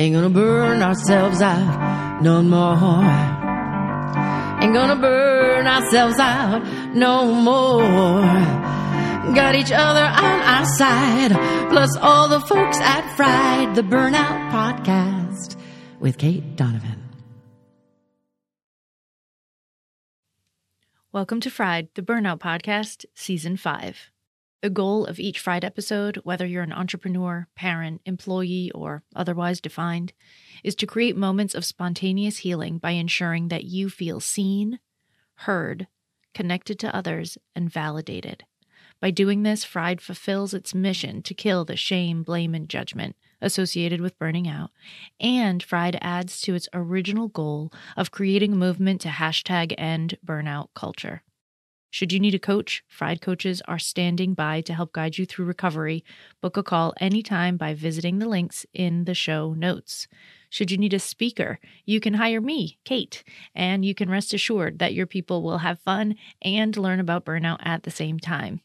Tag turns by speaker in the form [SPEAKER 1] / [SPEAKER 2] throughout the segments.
[SPEAKER 1] Ain't gonna burn ourselves out no more. Ain't gonna burn ourselves out no more. Got each other on our side, plus all the folks at Fried, the Burnout Podcast with Kate Donovan.
[SPEAKER 2] Welcome to Fried, the Burnout Podcast, Season 5. The goal of each Fried episode, whether you're an entrepreneur, parent, employee, or otherwise defined, is to create moments of spontaneous healing by ensuring that you feel seen, heard, connected to others, and validated. By doing this, Fried fulfills its mission to kill the shame, blame, and judgment associated with burning out, and Fried adds to its original goal of creating a movement to hashtag end burnout culture. Should you need a coach, Fried coaches are standing by to help guide you through recovery. Book a call anytime by visiting the links in the show notes. Should you need a speaker, you can hire me, Kate, and you can rest assured that your people will have fun and learn about burnout at the same time.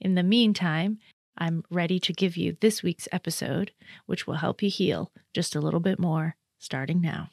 [SPEAKER 2] In the meantime, I'm ready to give you this week's episode, which will help you heal just a little bit more starting now.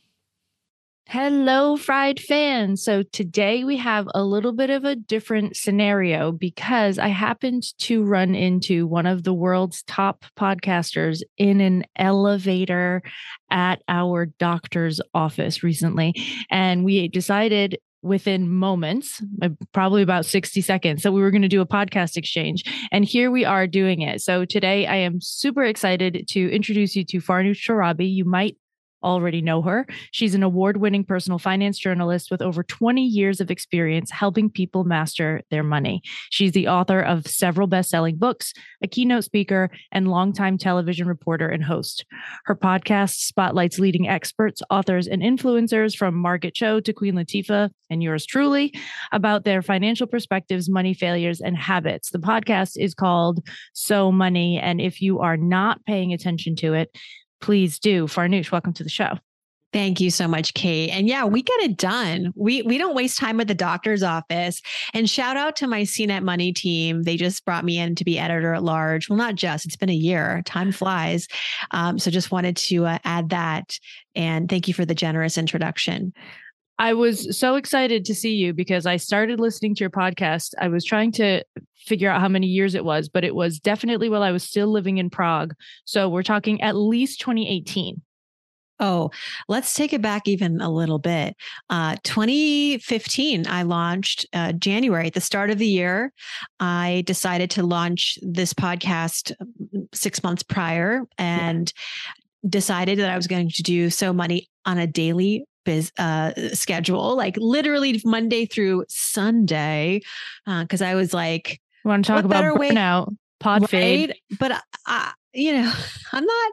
[SPEAKER 2] Hello, Fried fans. So today we have a little bit of a different scenario because I happened to run into one of the world's top podcasters in an elevator at our doctor's office recently. And we decided within moments, uh, probably about 60 seconds. that we were going to do a podcast exchange. And here we are doing it. So today I am super excited to introduce you to Farnoosh Torabi. You might already know her. She's an award winning personal finance journalist with over 20 years of experience helping people master their money. She's the author of several best selling books, a keynote speaker, and longtime television reporter and host. Her podcast spotlights leading experts, authors, and influencers from Margaret Cho to Queen Latifah and yours truly about their financial perspectives, money failures, and habits. The podcast is called So Money. And if you are not paying attention to it, please do. Farnoosh, welcome to the show.
[SPEAKER 3] Thank you so much, Kate. And yeah, we get it done. We we don't waste time at the doctor's office. And shout out to my CNET Money team. They just brought me in to be editor at large. Well, not just. It's been a year. Time flies. Um, so just wanted to uh, add that. And thank you for the generous introduction.
[SPEAKER 2] I was so excited to see you because I started listening to your podcast. I was trying to figure out how many years it was, but it was definitely while I was still living in Prague. So we're talking at least 2018.
[SPEAKER 3] Oh, let's take it back even a little bit. Uh, 2015, I launched uh, January at the start of the year. I decided to launch this podcast mm, six months prior and yeah. decided that I was going to do so money on a daily biz, uh, schedule, like literally Monday through Sunday, because uh, I was like,
[SPEAKER 2] want to talk about burnout?" Way? Pod right? fade,
[SPEAKER 3] but I, you know, I'm not.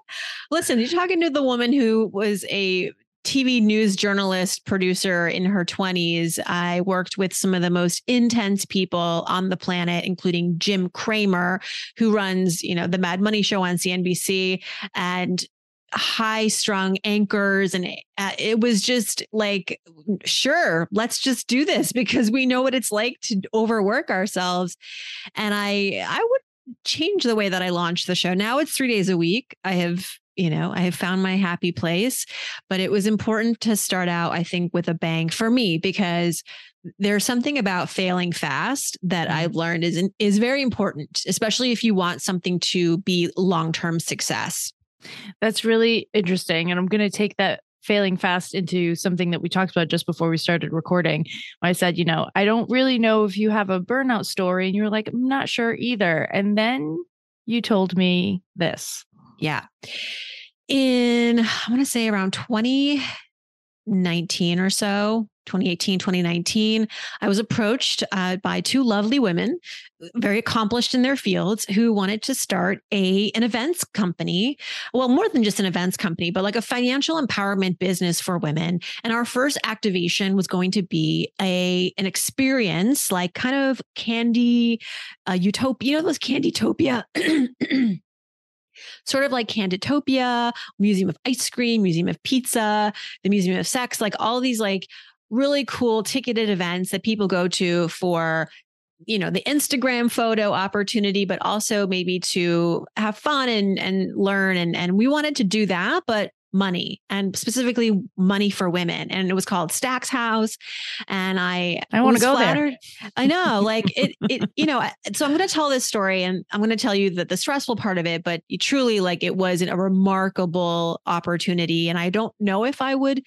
[SPEAKER 3] Listen, you're talking to the woman who was a TV news journalist, producer in her 20s. I worked with some of the most intense people on the planet, including Jim Cramer, who runs, you know, the Mad Money show on CNBC. And high strung anchors and uh, it was just like sure let's just do this because we know what it's like to overwork ourselves and i i would change the way that i launch the show now it's 3 days a week i have you know i have found my happy place but it was important to start out i think with a bang for me because there's something about failing fast that mm-hmm. I've learned is is very important, especially if you want something to be long-term success.
[SPEAKER 2] That's really interesting. And I'm going to take that failing fast into something that we talked about just before we started recording. I said, you know, I don't really know if you have a burnout story. And you were like, I'm not sure either. And then you told me this.
[SPEAKER 3] Yeah. In, I want to say around 2019 or so, 2018, 2019, I was approached uh, by two lovely women, very accomplished in their fields, who wanted to start a an events company. Well, more than just an events company, but like a financial empowerment business for women. And our first activation was going to be a an experience, like kind of candy, uh, utopia. You know those Candytopia. sort of like Candytopia, Museum of Ice Cream, Museum of Pizza, the Museum of Sex, like all these like really cool ticketed events that people go to for you know the instagram photo opportunity but also maybe to have fun and and learn and and we wanted to do that but money and specifically money for women. And it was called Stacks House. And I
[SPEAKER 2] I want to go
[SPEAKER 3] flattered. there. I know, like it, it, you know, so I'm going to tell this story and I'm going to tell you that the stressful part of it, but truly like it was a remarkable opportunity. And I don't know if I would,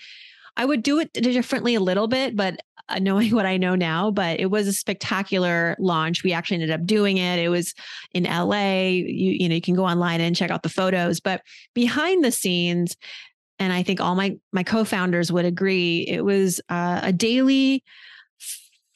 [SPEAKER 3] I would do it differently a little bit, but uh, knowing what I know now, but it was a spectacular launch. We actually ended up doing it. It was in LA. You, you know, you can go online and check out the photos, but behind the scenes, and I think all my my co-founders would agree, it was uh, a daily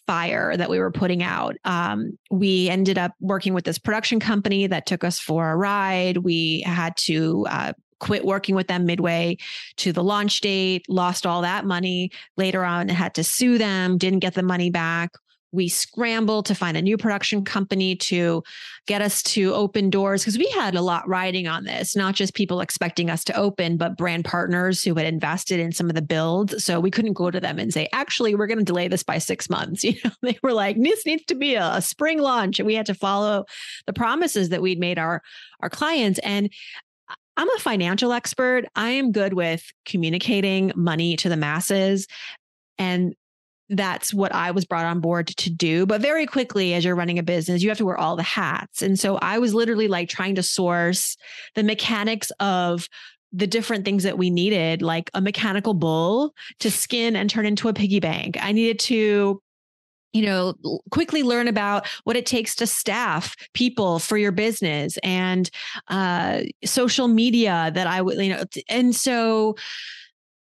[SPEAKER 3] fire that we were putting out. Um, we ended up working with this production company that took us for a ride. We had to uh, quit working with them midway to the launch date, lost all that money. Later on, had to sue them, didn't get the money back. We scrambled to find a new production company to get us to open doors because we had a lot riding on this, not just people expecting us to open, but brand partners who had invested in some of the builds. So we couldn't go to them and say, actually, we're going to delay this by six months. You know, they were like, this needs to be a, a spring launch. And we had to follow the promises that we'd made our our clients. And I'm a financial expert. I am good with communicating money to the masses. And that's what I was brought on board to do. But very quickly, as you're running a business, you have to wear all the hats. And so I was literally like trying to source the mechanics of the different things that we needed, like a mechanical bull to skin and turn into a piggy bank. I needed to you know quickly learn about what it takes to staff people for your business and uh, social media that i would you know and so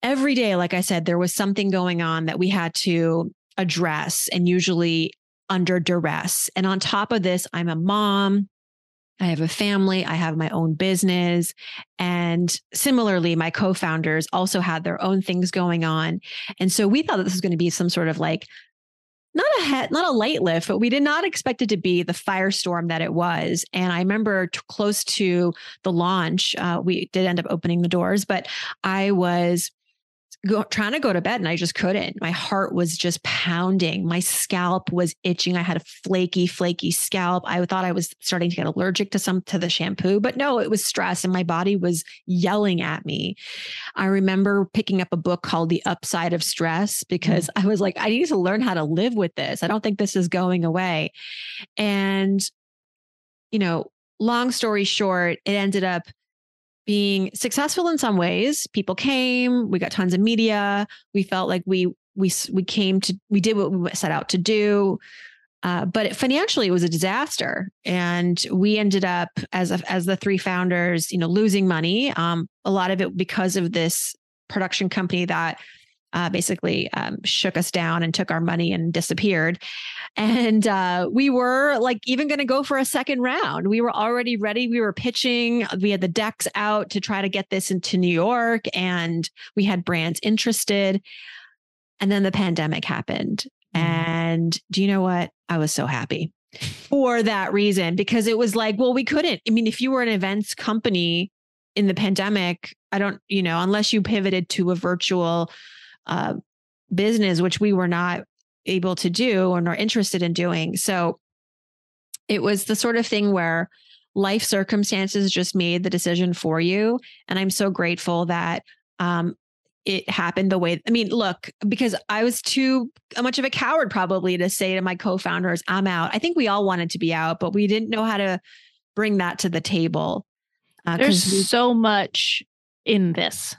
[SPEAKER 3] every day like i said there was something going on that we had to address and usually under duress and on top of this i'm a mom I have a family, I have my own business. And similarly, my co founders also had their own things going on. And so we thought that this was going to be some sort of like not a not a light lift, but we did not expect it to be the firestorm that it was. And I remember t- close to the launch, uh, we did end up opening the doors, but I was go, trying to go to bed and I just couldn't. My heart was just pounding. My scalp was itching. I had a flaky, flaky scalp. I thought I was starting to get allergic to some to the shampoo, but no, it was stress and my body was yelling at me. I remember picking up a book called The Upside of Stress because mm. I was like, I need to learn how to live with this. I don't think this is going away. And, you know, long story short, it ended up being successful in some ways. People came, we got tons of media. We felt like we we we came to we did what we set out to do. Uh, but it, financially, it was a disaster, and we ended up as a, as the three founders, you know, losing money. Um, a lot of it because of this production company that uh, basically um, shook us down and took our money and disappeared. And uh, we were like even going to go for a second round. We were already ready. We were pitching. We had the decks out to try to get this into New York, and we had brands interested. And then the pandemic happened. Mm. And do you know what? I was so happy for that reason because it was like, well, we couldn't. I mean, if you were an events company in the pandemic, I don't, you know, unless you pivoted to a virtual uh, business, which we were not able to do or nor interested in doing. So it was the sort of thing where life circumstances just made the decision for you. And I'm so grateful that um, it happened the way I mean, look, because I was too much of a coward probably to say to my co-founders, I'm out. I think we all wanted to be out, but we didn't know how to bring that to the table.
[SPEAKER 2] Uh, There's we, so much in this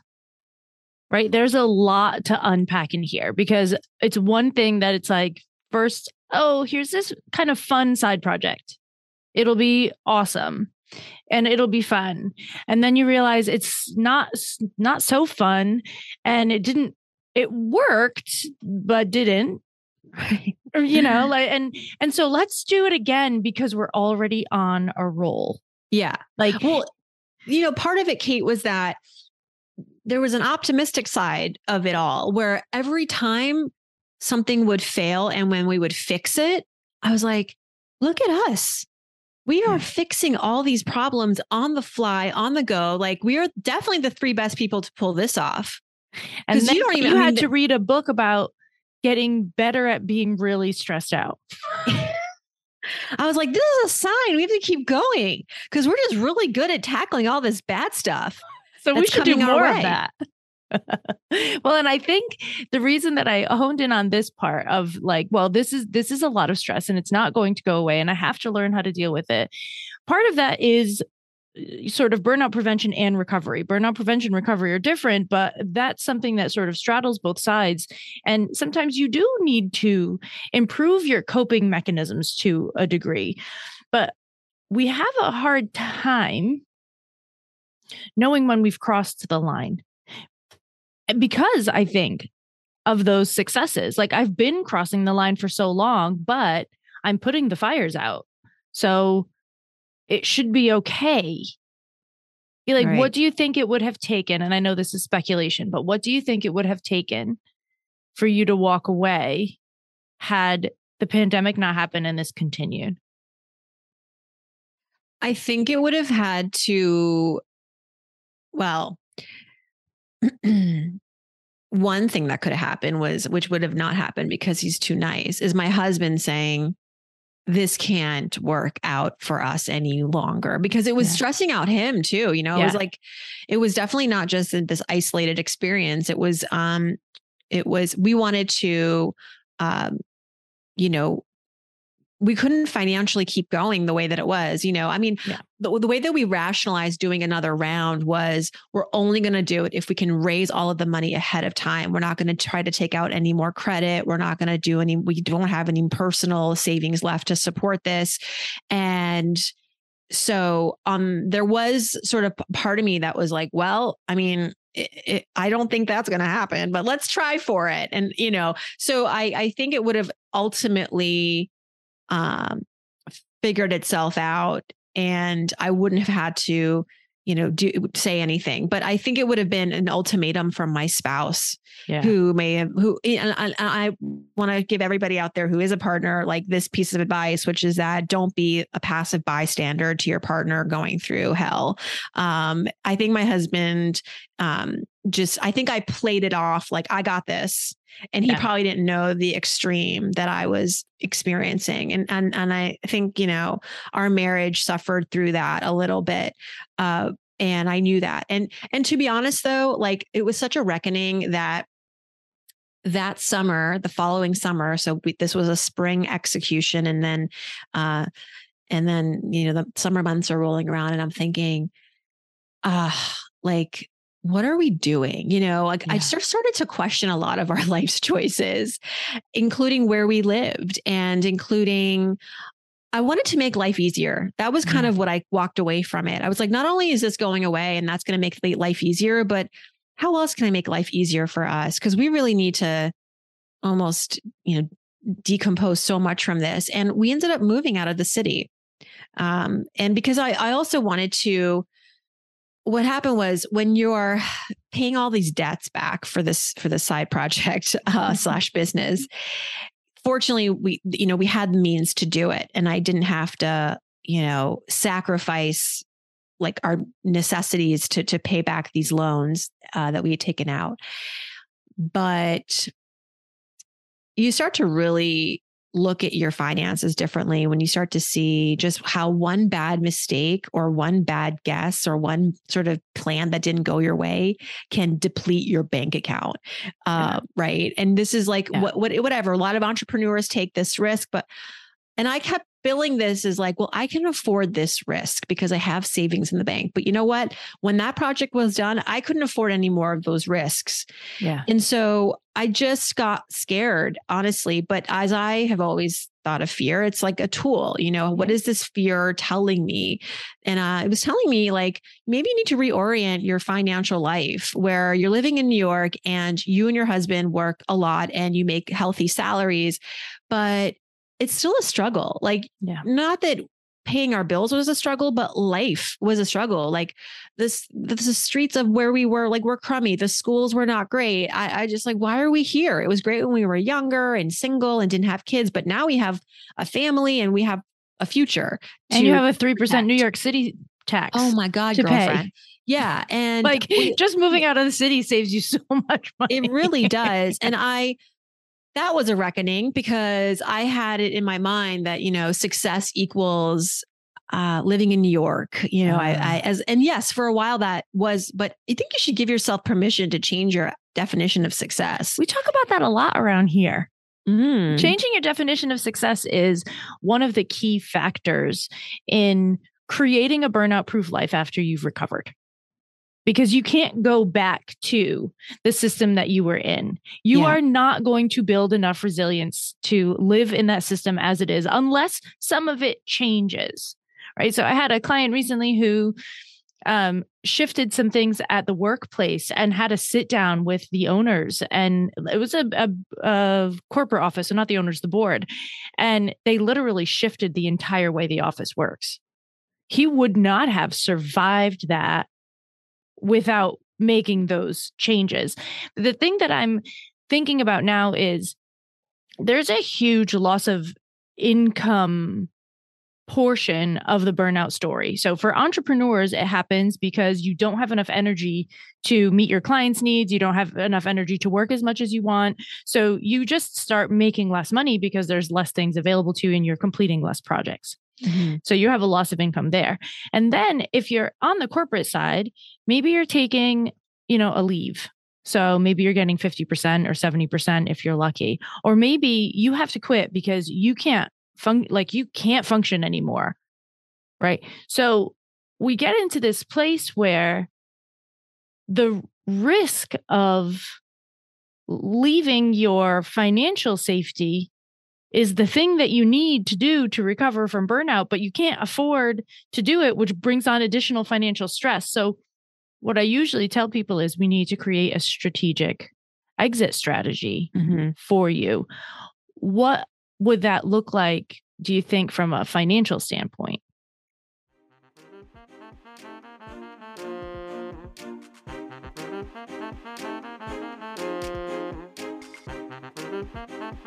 [SPEAKER 2] right? There's a lot to unpack in here because it's one thing that it's like, first, oh, here's this kind of fun side project. It'll be awesome and it'll be fun. And then you realize it's not not so fun and it didn't it worked but didn't or you know like and and so let's do it again because we're already on a roll.
[SPEAKER 3] Yeah. Like well you know part of it Kate was that there was an optimistic side of it all where every time something would fail and when we would fix it, I was like, look at us. We are fixing all these problems on the fly, on the go. Like we are definitely the three best people to pull this off.
[SPEAKER 2] And you don't even you had to read a book about getting better at being really stressed out.
[SPEAKER 3] I was like, this is a sign. We have to keep going because we're just really good at tackling all this bad stuff.
[SPEAKER 2] So we should do more of that. well, and I think the reason that I honed in on this part of like, well, this is this is a lot of stress and it's not going to go away and I have to learn how to deal with it. Part of that is uh, sort of burnout prevention and recovery. Burnout prevention recovery are different, but that's something that sort of straddles both sides. And sometimes you do need to improve your coping mechanisms to a degree. But we have a hard time knowing when we've crossed the line because I think of those successes. Like I've been crossing the line for so long, but I'm putting the fires out. So it should be okay. You're like,
[SPEAKER 3] Right.
[SPEAKER 2] what do you think it would have taken? And I know this is speculation, but what do you think it would have taken for you to walk away had the pandemic not happened and this continued?
[SPEAKER 3] I think it would have had to, well, one thing that could have happened was, which would have not happened because he's too nice, is my husband saying, this can't work out for us any longer because it was
[SPEAKER 2] Yeah.
[SPEAKER 3] stressing out him too. You know, it was like, it was definitely not just this isolated experience. It was, um, it was, we wanted to, um, you know, we couldn't financially keep going the way that it was. You know, I mean,
[SPEAKER 2] Yeah.
[SPEAKER 3] the, the way that we rationalized doing another round was we're only going to do it if we can raise all of the money ahead of time. We're not going to try to take out any more credit. We're not going to do any, we don't have any personal savings left to support this. And so um there was sort of part of me that was like well i mean it, it, i don't think that's going to happen but let's try for it and you know so i i think it would have ultimately um figured itself out and i wouldn't have had to you know do say anything but i think it would have been an ultimatum from my spouse
[SPEAKER 2] Yeah.
[SPEAKER 3] who may have who and I, I want to give everybody out there who is a partner like this piece of advice which is that don't be a passive bystander to your partner going through hell um i think my husband um just i think i played it off like i got this and he
[SPEAKER 2] Yeah.
[SPEAKER 3] probably didn't know the extreme that i was experiencing and and and i think you know our marriage suffered through that a little bit uh and i knew that and and to be honest though like it was such a reckoning that that summer the following summer so we, this was a spring execution and then uh and then you know the summer months are rolling around and i'm thinking ah like what are we doing you know like i
[SPEAKER 2] Yeah.
[SPEAKER 3] just started to question a lot of our life's choices including where we lived and including I wanted to make life easier. That was kind
[SPEAKER 2] Yeah.
[SPEAKER 3] of what I walked away from it. I was like, not only is this going away and that's going to make life easier, but how else can I make life easier for us? Because we really need to almost, you know, decompose so much from this. And we ended up moving out of the city. Um, and because I, I also wanted to, what happened was when you're paying all these debts back for this for the side project uh, slash business, fortunately we you know we had the means to do it, and I didn't have to you know sacrifice like our necessities to to pay back these loans uh, that we had taken out. But you start to really look at your finances differently when you start to see just how one bad mistake or one bad guess or one sort of plan that didn't go your way can deplete your bank account uh, right and this is like
[SPEAKER 2] Yeah.
[SPEAKER 3] what, what whatever a lot of entrepreneurs take this risk but and i kept billing this as like well i can afford this risk because i have savings in the bank but you know what when that project was done i couldn't afford any more of those risks
[SPEAKER 2] Yeah.
[SPEAKER 3] and so I just got scared, honestly. But as I have always thought of fear, it's like a tool. You know, what is this fear telling me? And uh, it was telling me, like, maybe you need to reorient your financial life where you're living in New York and you and your husband work a lot and you make healthy salaries, but it's still a struggle. Like,
[SPEAKER 2] Yeah.
[SPEAKER 3] not that paying our bills was a struggle, but life was a struggle. Like this, the streets of where we were, like were crummy. The schools were not great. I, I just like, why are we here? It was great when we were younger and single and didn't have kids, but now we have a family and we have a future.
[SPEAKER 2] And you have a 3% New. York City tax.
[SPEAKER 3] Oh my God,
[SPEAKER 2] to pay.
[SPEAKER 3] girlfriend. Yeah. And
[SPEAKER 2] like
[SPEAKER 3] we-
[SPEAKER 2] just moving out of the city saves you so much money.
[SPEAKER 3] it really does. And I, that was a reckoning because I had it in my mind that, you know, success equals uh, living in New York. You know, uh, I, I as and yes, for a while that was, but I think you should give yourself permission to change your definition of success.
[SPEAKER 2] We talk about that a lot around here. Mm. Changing your definition of success is one of the key factors in creating a burnout proof life after you've recovered because you can't go back to the system that you were in. You yeah. are not going to build enough resilience to live in that system as it is unless some of it changes. Right. So I had a client recently who um, shifted some things at the workplace and had a sit down with the owners. And it was a, a, a corporate office, so not the owners, the board. And they literally shifted the entire way the office works. He would not have survived that without making those changes. The thing that I'm thinking about now is there's a huge loss of income portion of the burnout story. So for entrepreneurs, it happens because you don't have enough energy to meet your clients' needs. You don't have enough energy to work as much as you want. So you just start making less money because there's less things available to you and you're completing less projects. Mm-hmm. So you have a loss of income there. And then if you're on the corporate side, maybe you're taking, you know, a leave. So maybe you're getting 50% or 70% if you're lucky. Or maybe you have to quit because you can't fun like you can't function anymore. Right? So we get into this place where the risk of leaving your financial safety is the thing that you need to do to recover from burnout, but you can't afford to do it, which brings on additional financial stress. So, what I usually tell people is we need to create a strategic exit strategy mm-hmm. for you. What would that look like, do you think, from a financial standpoint?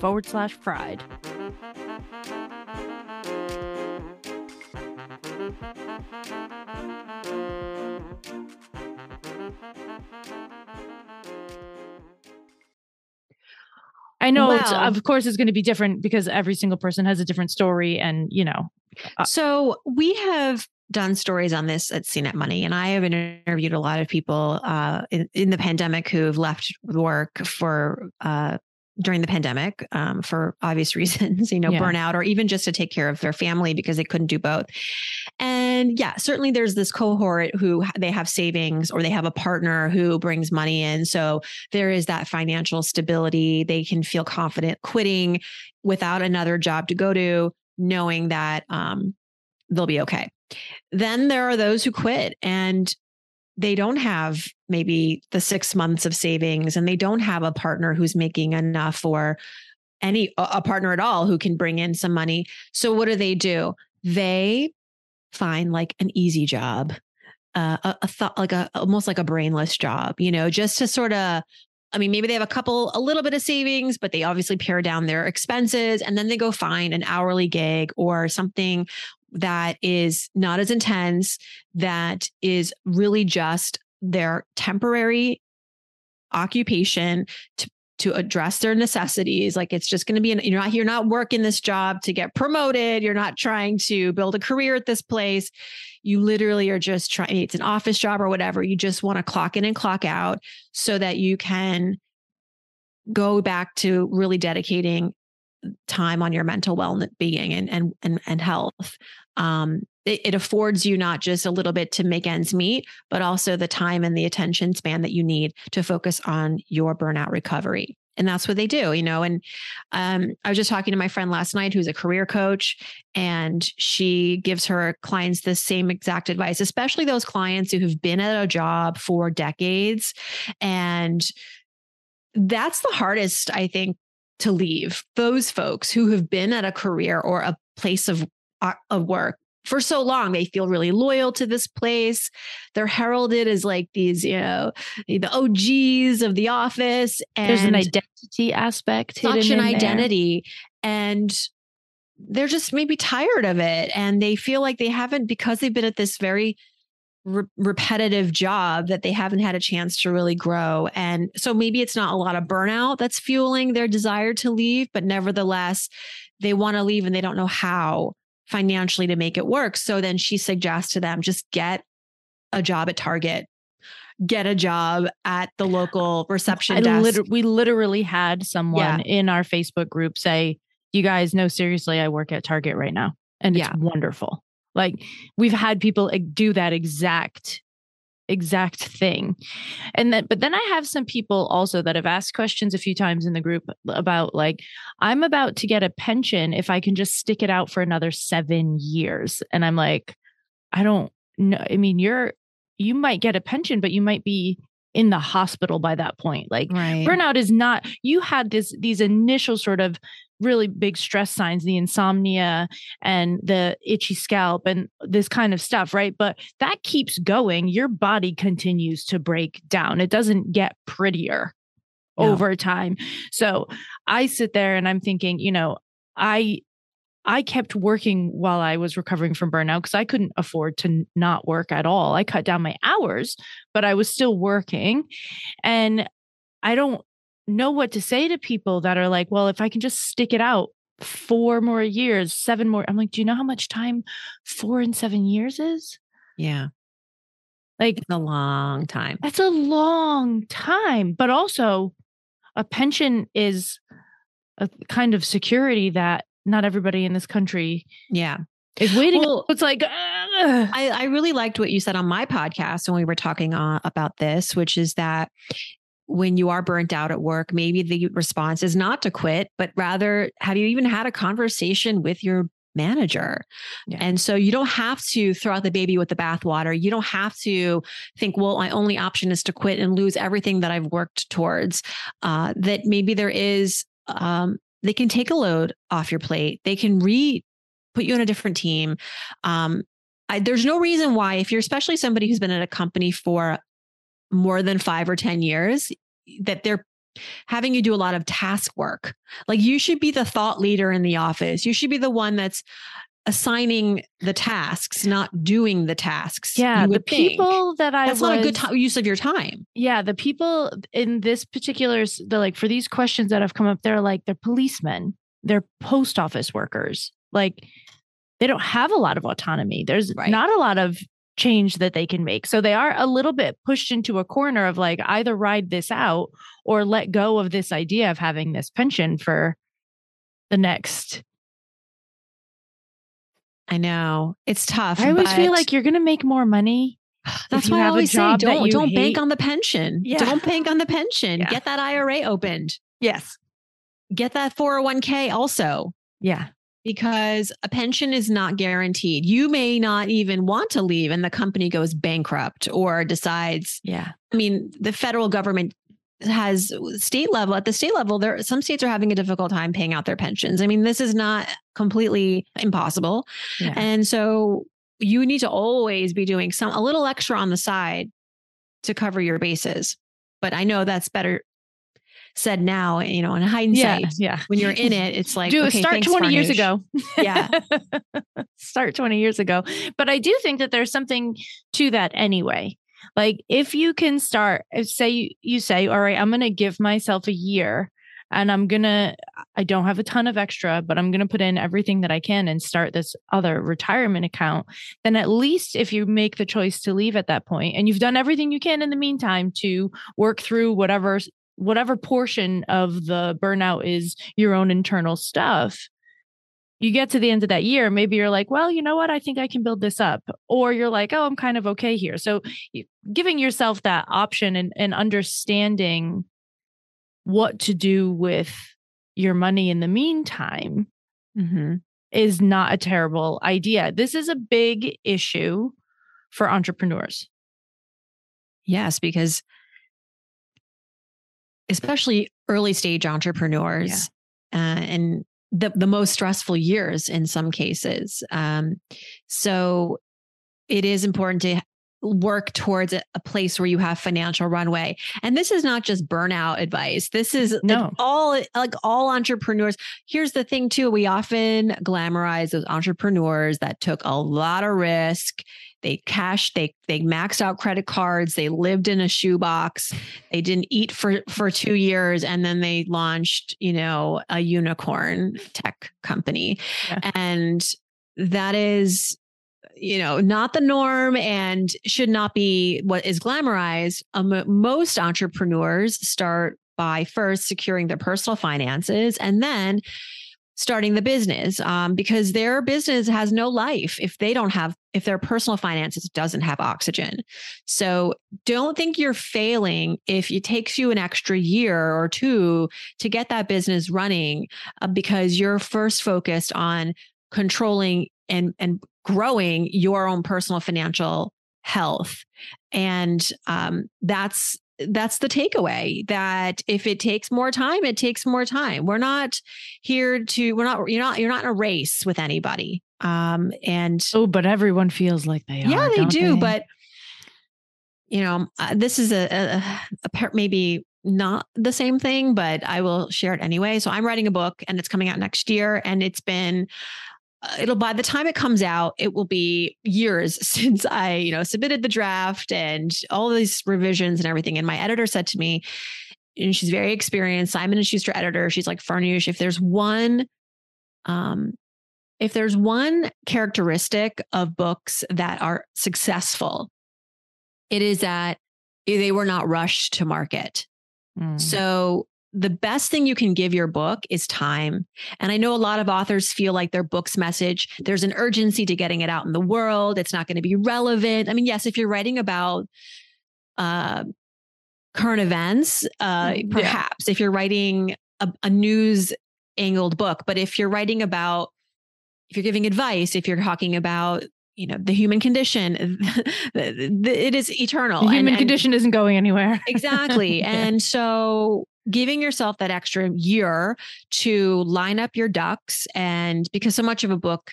[SPEAKER 2] forward slash fried. I know, wow. of course, it's going to be different because every single person has a different story, and you know.
[SPEAKER 3] Uh, so we have done stories on this at CNET Money, and I have interviewed a lot of people uh, in, in, the pandemic who've left work for uh, during the pandemic um, for obvious reasons, you know, yeah. burnout, or even just to take care of their family because they couldn't do both. And yeah, certainly there's this cohort who they have savings or they have a partner who brings money in. So there is that financial stability. They can feel confident quitting without another job to go to, knowing that um, they'll be okay. Then there are those who quit and they don't have maybe the six months of savings and they don't have a partner who's making enough or any a partner at all who can bring in some money. So what do they do? They find like an easy job, uh, a, a thought like a almost like a brainless job, you know, just to sort of I mean, maybe they have a couple, a little bit of savings, but they obviously pare down their expenses and then they go find an hourly gig or something that is not as intense, that is really just their temporary occupation to to address their necessities. Like it's just going to be an, you're not you're not working this job to get promoted. You're not trying to build a career at this place. You literally are just trying it's an office job or whatever. You just want to clock in and clock out so that you can go back to really dedicating time on your mental well being and and and, and health um, it, it affords you not just a little bit to make ends meet, but also the time and the attention span that you need to focus on your burnout recovery. And that's what they do you know and um, i was just talking to my friend last night who's a career coach and she gives her clients the same exact advice especially those clients who have been at a job for decades. And that's the hardest i think to leave. Those folks who have been at a career or a place of of work for so long. They feel really loyal to this place. They're heralded as like these, you know, the OGs of the office.
[SPEAKER 2] And There's an identity aspect.
[SPEAKER 3] Such an identity. There. And they're just maybe tired of it. And they feel like they haven't, because they've been at this very re- repetitive job, that they haven't had a chance to really grow. And so maybe it's not a lot of burnout that's fueling their desire to leave, but nevertheless, they want to leave and they don't know how financially to make it work. So then she suggests to them just get a job at Target, get a job at the local reception I desk.
[SPEAKER 2] Liter- we literally had someone yeah. in our Facebook group say, You guys know, seriously, I work at Target right now. And it's yeah. wonderful. Like we've had people do that exact exact thing. And then, but then I have some people also that have asked questions a few times in the group about like, I'm about to get a pension if I can just stick it out for another seven years. And I'm like, I don't know. I mean, you're, you might get a pension, but you might be in the hospital by that point. Like right. burnout is not, you had this, these initial sort of really big stress signs, the insomnia and the itchy scalp and this kind of stuff, right? But that keeps going. Your body continues to break down. It doesn't get prettier no. over time. So I sit there and I'm thinking, you know, I I kept working while I was recovering from burnout because I couldn't afford to not work at all. I cut down my hours, but I was still working. And I don't know what to say to people that are like, well, if I can just stick it out four more years, seven more. I'm like, do you know how much time four and seven years is?
[SPEAKER 3] Yeah.
[SPEAKER 2] Like
[SPEAKER 3] it's a long time.
[SPEAKER 2] That's a long time. But also, a pension is a kind of security that not everybody in this country
[SPEAKER 3] yeah
[SPEAKER 2] is waiting well, it's like I,
[SPEAKER 3] I really liked what you said on my podcast when we were talking uh, about this which is that when you are burnt out at work, maybe the response is not to quit, but rather, have you even had a conversation with your manager? Yeah. And so you don't have to throw out the baby with the bathwater. You don't have to think, well, my only option is to quit and lose everything that I've worked towards. Uh, that maybe there is, um, they can take a load off your plate. They can re put you on a different team. Um, I, there's no reason why, if you're especially somebody who's been at a company for more than five or 10 years, that they're having you do a lot of task work. Like you should be the thought leader in the office. You should be the one that's assigning the tasks, not doing the tasks.
[SPEAKER 2] Yeah, the people that I
[SPEAKER 3] that's was, not a good t- use of your time.
[SPEAKER 2] Yeah, the people in this particular, the like for these questions that have come up, they're like they're policemen, they're post office workers, like they don't have a lot of autonomy. There's right. not a lot of change that they can make. So they are a little bit pushed into a corner of like either ride this out or let go of this idea of having this pension for the next.
[SPEAKER 3] I know it's tough.
[SPEAKER 2] I always feel like you're going to make more money.
[SPEAKER 3] That's why I always say don't don't hate. bank on the pension. Yeah. Don't bank on the pension. Yeah. Get that IRA opened.
[SPEAKER 2] Yes.
[SPEAKER 3] Get that 401k also.
[SPEAKER 2] Yeah
[SPEAKER 3] because a pension is not guaranteed. You may not even want to leave and the company goes bankrupt or decides.
[SPEAKER 2] Yeah.
[SPEAKER 3] I mean, the federal government has state level at the state level there some states are having a difficult time paying out their pensions. I mean, this is not completely impossible. Yeah. And so you need to always be doing some a little extra on the side to cover your bases. But I know that's better said now, you know, in hindsight,
[SPEAKER 2] yeah, yeah.
[SPEAKER 3] when you're in it, it's like
[SPEAKER 2] do okay, start 20 Farnoosh. years ago.
[SPEAKER 3] Yeah.
[SPEAKER 2] start 20 years ago. But I do think that there's something to that anyway. Like if you can start, say you, you say, all right, I'm going to give myself a year and I'm going to, I don't have a ton of extra, but I'm going to put in everything that I can and start this other retirement account. Then at least if you make the choice to leave at that point and you've done everything you can in the meantime to work through whatever whatever portion of the burnout is your own internal stuff you get to the end of that year, maybe you're like, well, you know what? I think I can build this up. Or you're like, oh, I'm kind of okay here. So giving yourself that option and, and understanding what to do with your money in the meantime mm-hmm. is not a terrible idea. This is a big issue for entrepreneurs.
[SPEAKER 3] Yes, because especially early stage entrepreneurs yeah. uh, and the, the most stressful years in some cases. Um, so it is important to work towards a, a, place where you have financial runway. And this is not just burnout advice. This is no. all like all entrepreneurs. Here's the thing too, we often glamorize those entrepreneurs that took a lot of risk they cashed they they maxed out credit cards they lived in a shoebox they didn't eat for for 2 years and then they launched you know a unicorn tech company yeah. and that is you know not the norm and should not be what is glamorized um, most entrepreneurs start by first securing their personal finances and then starting the business um, because their business has no life if they don't have if their personal finances doesn't have oxygen. So don't think you're failing if it takes you an extra year or two to get that business running uh, because you're first focused on controlling and and growing your own personal financial health. And um, that's that's the takeaway that if it takes more time it takes more time. We're not here to we're not you're not you're not in a race with anybody um and
[SPEAKER 2] oh but everyone feels like they
[SPEAKER 3] yeah
[SPEAKER 2] are
[SPEAKER 3] they do they? but you know uh, this is a, a, a maybe not the same thing but i will share it anyway so i'm writing a book and it's coming out next year and it's been uh, it'll by the time it comes out it will be years since i you know submitted the draft and all these revisions and everything and my editor said to me and she's very experienced simon and schuster editor she's like farnoosh if there's one um if there's one characteristic of books that are successful it is that they were not rushed to market mm. so the best thing you can give your book is time. And I know a lot of authors feel like their book's message, there's an urgency to getting it out in the world. It's not going to be relevant. I mean, yes, if you're writing about uh, current events, uh, mm, perhaps yeah. if you're writing a, a news angled book, but if you're writing about, if you're giving advice, if you're talking about you know the human condition it is eternal
[SPEAKER 2] the human and, condition isn't going anywhere
[SPEAKER 3] exactly yeah. and so giving yourself that extra year to line up your ducks and because so much of a book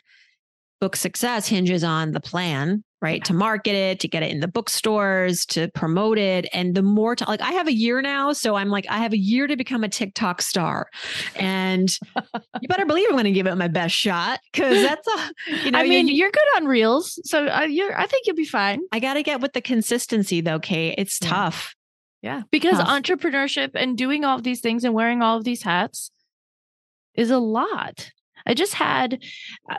[SPEAKER 3] book success hinges on the plan right to market it to get it in the bookstores to promote it and the more to like i have a year now so i'm like i have a year to become a tiktok star and you better believe i'm going to give it my best shot because that's a
[SPEAKER 2] you know i mean you, are good on reels so uh, you're i think you'll be fine
[SPEAKER 3] i got to get with the consistency though kate it's yeah. tough
[SPEAKER 2] yeah. Because Tough. entrepreneurship and doing all of these things and wearing all of these hats is a lot. I just had uh,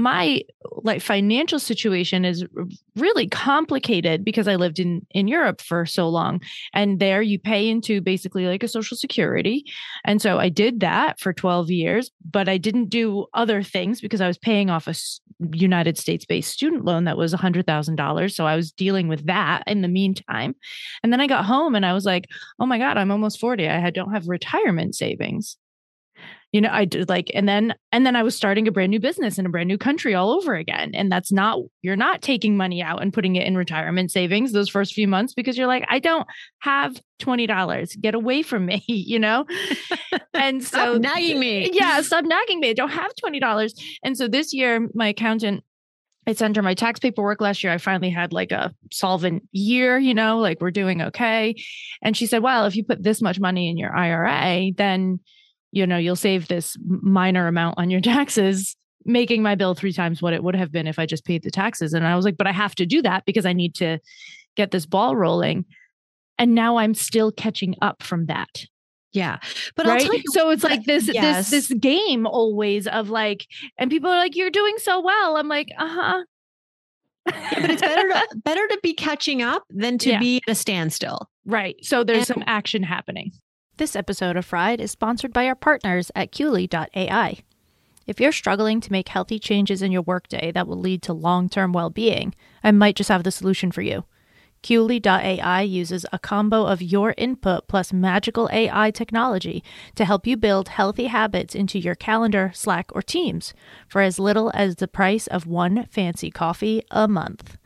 [SPEAKER 2] my like financial situation is really complicated because I lived in in Europe for so long. And there you pay into basically like a social security. And so I did that for 12 years but I didn't do other things because I was paying off a United States based student loan that was $100,000 so I was dealing with that in the meantime. And then I got home and I was like oh my god I'm almost 40 I don't have retirement savings you know i did like and then and then i was starting a brand new business in a brand new country all over again and that's not you're not taking money out and putting it in retirement savings those first few months because you're like i don't have $20 get away from me you know and so
[SPEAKER 3] nagging me
[SPEAKER 2] yeah stop nagging me i don't have $20 and so this year my accountant I sent her my tax paperwork last year. I finally had like a solvent year, you know, like we're doing okay. And she said, well, if you put this much money in your IRA, then you know, you'll save this minor amount on your taxes, making my bill three times what it would have been if I just paid the taxes. And I was like, but I have to do that because I need to get this ball rolling. And now I'm still catching up from that.
[SPEAKER 3] Yeah.
[SPEAKER 2] But right? You, so it's like this yes. this this game always of like and people are like you're doing so well. I'm like, "Uh-huh."
[SPEAKER 3] yeah, but it's better to better to be catching up than to yeah. be at a standstill.
[SPEAKER 2] Right. So there's and, some action happening. This episode of Fried is sponsored by our partners at Quli.ai. If you're struggling to make healthy changes in your workday that will lead to long term well being, I might just have the solution for you. Qly.ai uses a combo of your input plus magical AI technology to help you build healthy habits into your calendar, Slack, or Teams for as little as the price of one fancy coffee a month.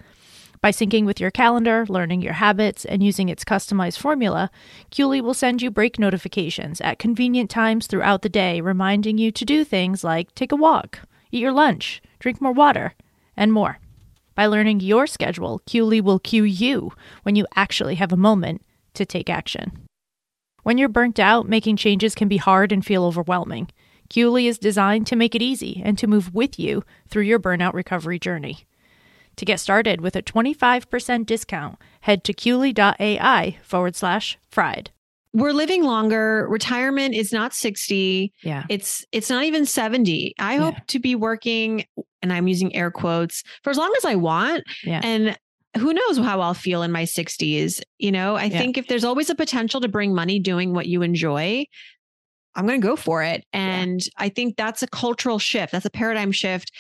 [SPEAKER 2] By syncing with your calendar, learning your habits, and using its customized formula, Qly will send you break notifications at convenient times throughout the day, reminding you to do things like take a walk, eat your lunch, drink more water, and more. By learning your schedule, Qly will cue you when you actually have a moment to take action. When you're burnt out, making changes can be hard and feel overwhelming. Qly is designed to make it easy and to move with you through your burnout recovery journey. To get started with a 25% discount, head to qly.ai forward slash fried.
[SPEAKER 3] We're living longer. Retirement is not 60.
[SPEAKER 2] Yeah.
[SPEAKER 3] It's it's not even 70. I hope
[SPEAKER 2] Yeah.
[SPEAKER 3] to be working, and I'm using air quotes, for as long as I want.
[SPEAKER 2] Yeah.
[SPEAKER 3] And who knows how I'll feel in my 60s. You know, I
[SPEAKER 2] Yeah.
[SPEAKER 3] think if there's always a potential to bring money doing what you enjoy, I'm going to go for it. And I think that's a cultural shift. That's a paradigm shift,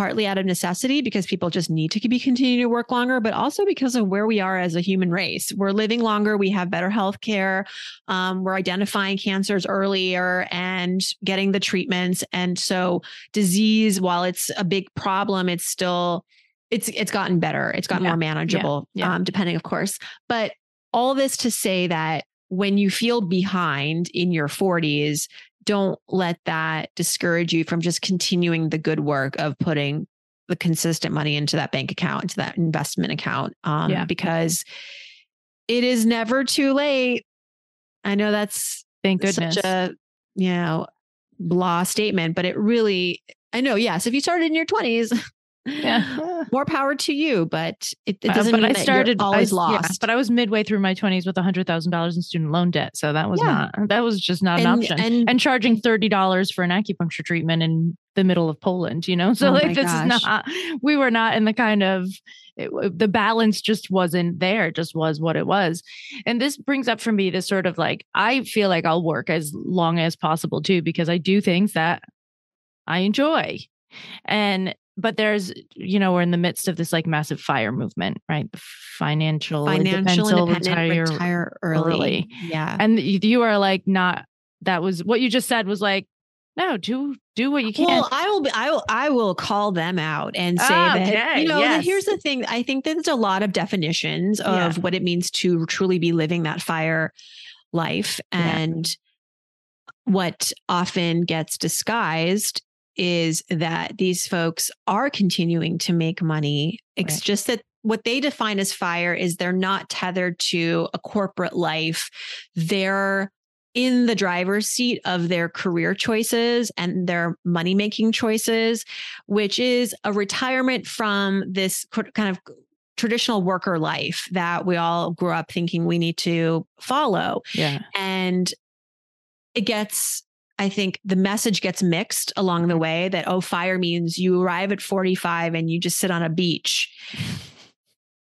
[SPEAKER 3] partly out of necessity because people just need to be continue to work longer, but also because of where we are as a human race. We're living longer. We have better health care. Um, we're identifying cancers earlier and getting the treatments. And so disease, while it's a big problem, it's still it's it's gotten better. It's gotten
[SPEAKER 2] Yeah.
[SPEAKER 3] more manageable,
[SPEAKER 2] Yeah.
[SPEAKER 3] Um, depending, of course. But all this to say that when you feel behind in your 40s, don't let that discourage you from just continuing the good work of putting the consistent money into that bank account, into that investment account. Um,
[SPEAKER 2] Yeah.
[SPEAKER 3] because it is never too late. I know that's
[SPEAKER 2] Thank goodness.
[SPEAKER 3] such a, you know, blah statement, but it really, I know, yes, if you started in your 20s,
[SPEAKER 2] yeah.
[SPEAKER 3] more power to you, but it, it
[SPEAKER 2] Uh,
[SPEAKER 3] doesn't
[SPEAKER 2] but
[SPEAKER 3] mean
[SPEAKER 2] I
[SPEAKER 3] that
[SPEAKER 2] started
[SPEAKER 3] always
[SPEAKER 2] I, yeah,
[SPEAKER 3] lost.
[SPEAKER 2] but I was midway through my 20s with $100,000 in student loan debt. So that was
[SPEAKER 3] Yeah.
[SPEAKER 2] not, that was just not an option.
[SPEAKER 3] and-
[SPEAKER 2] And, charging $30 for an acupuncture treatment in the middle of Poland, you know? So
[SPEAKER 3] Oh
[SPEAKER 2] like, this
[SPEAKER 3] gosh.
[SPEAKER 2] is not, we were not in the kind of, it, the balance just wasn't there. It just was what it was. And this brings up for me this sort of like, I feel like I'll work as long as possible too, because I do things that I enjoy. And, but there's, you know, we're in the midst of this like massive fire movement, right? The financial,
[SPEAKER 3] financial
[SPEAKER 2] independent, retire,
[SPEAKER 3] retire, early.
[SPEAKER 2] early.
[SPEAKER 3] Yeah.
[SPEAKER 2] and you are like not. That was what you just said. Was like, no, do do what you can.
[SPEAKER 3] Well, I will be, I will I will call them out and say
[SPEAKER 2] Ah,
[SPEAKER 3] that
[SPEAKER 2] okay,
[SPEAKER 3] you know that here's the thing. I think there's a lot of definitions of
[SPEAKER 2] Yeah.
[SPEAKER 3] what it means to truly be living that fire life.
[SPEAKER 2] Yeah.
[SPEAKER 3] And what often gets disguised is that these folks are continuing to make money. It's
[SPEAKER 2] Right.
[SPEAKER 3] just that what they define as fire is they're not tethered to a corporate life. They're in the driver's seat of their career choices and their money making choices, which is a retirement from this kind of traditional worker life that we all grew up thinking we need to follow.
[SPEAKER 2] yeah,
[SPEAKER 3] And it gets, I think the message gets mixed along the way that, oh, fire means you arrive at 45 and you just sit on a beach,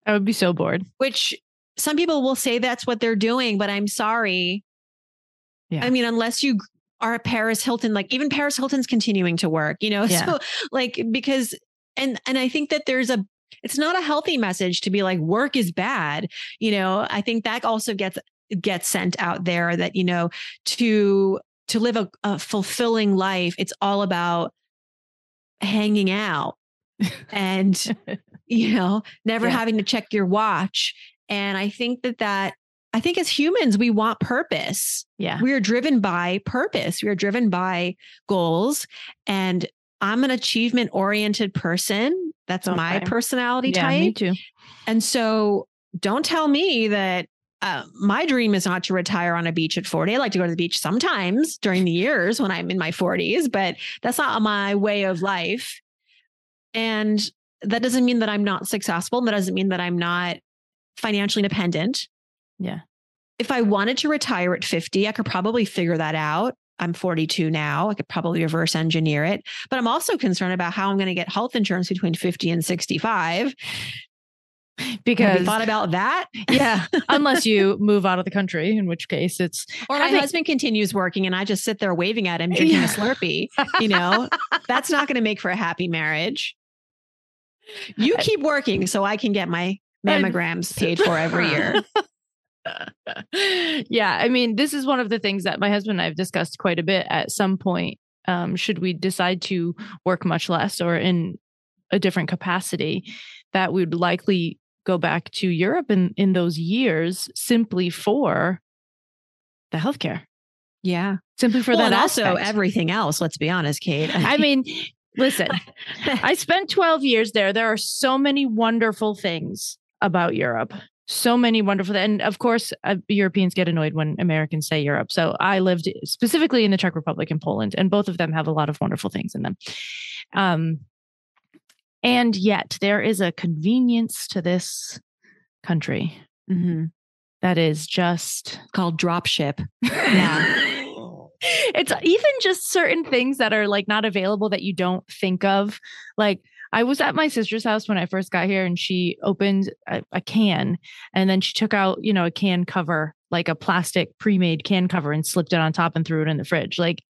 [SPEAKER 2] I would be so bored.
[SPEAKER 3] which some people will say that's what they're doing, but I'm sorry.
[SPEAKER 2] Yeah.
[SPEAKER 3] I mean, unless you are a Paris Hilton, like even Paris Hilton's continuing to work, you know?
[SPEAKER 2] Yeah.
[SPEAKER 3] So like because and and I think that there's a it's not a healthy message to be like work is bad. You know, I think that also gets gets sent out there that, you know, to to live a, a fulfilling life, it's all about hanging out and you know, never
[SPEAKER 2] Yeah.
[SPEAKER 3] having to check your watch. And I think that that I think as humans, we want purpose
[SPEAKER 2] Yeah,
[SPEAKER 3] we are driven by purpose. We are driven by goals. And I'm an achievement oriented person. That's my
[SPEAKER 2] Okay.
[SPEAKER 3] personality
[SPEAKER 2] yeah,
[SPEAKER 3] type.
[SPEAKER 2] me too.
[SPEAKER 3] And so don't tell me that uh, my dream is not to retire on a beach at 40. I like to go to the beach sometimes during the years when I'm in my 40s, but that's not my way of life. And that doesn't mean that I'm not successful. And that doesn't mean that I'm not financially independent.
[SPEAKER 2] Yeah.
[SPEAKER 3] If I wanted to retire at 50, I could probably figure that out. I'm 42 now. I could probably reverse engineer it. But I'm also concerned about how I'm going to get health insurance between 50 and 65.
[SPEAKER 2] Because
[SPEAKER 3] thought about that?
[SPEAKER 2] yeah, unless you move out of the country, in which case it's
[SPEAKER 3] Or my
[SPEAKER 2] having-
[SPEAKER 3] husband continues working and I just sit there waving at him, drinking
[SPEAKER 2] Yeah.
[SPEAKER 3] a Slurpee. You know, that's not going to make for a happy marriage. You keep working so I can get my mammograms paid for every year.
[SPEAKER 2] yeah, I mean, this is one of the things that my husband and I have discussed quite a bit at some point. Um, should we decide to work much less or in a different capacity, that we'd likely go back to Europe in, in those years simply for the healthcare,
[SPEAKER 3] Yeah.
[SPEAKER 2] simply for
[SPEAKER 3] well,
[SPEAKER 2] that
[SPEAKER 3] and also everything else, let's be honest, Kate.
[SPEAKER 2] I mean, listen, I spent 12 years there. There are so many wonderful things about Europe. So many wonderful, and of course, uh, Europeans get annoyed when Americans say Europe. So I lived specifically in the Czech Republic and Poland, and both of them have a lot of wonderful things in them. Um, and yet, there is a convenience to this country
[SPEAKER 3] Mhm.
[SPEAKER 2] that is just
[SPEAKER 3] called drop ship.
[SPEAKER 2] yeah. it's even just certain things that are like not available that you don't think of. Like I was at my sister's house when I first got here and she opened a, a can and then she took out, you know, a can cover, like a plastic pre-made can cover and slipped it on top and threw it in the fridge. Like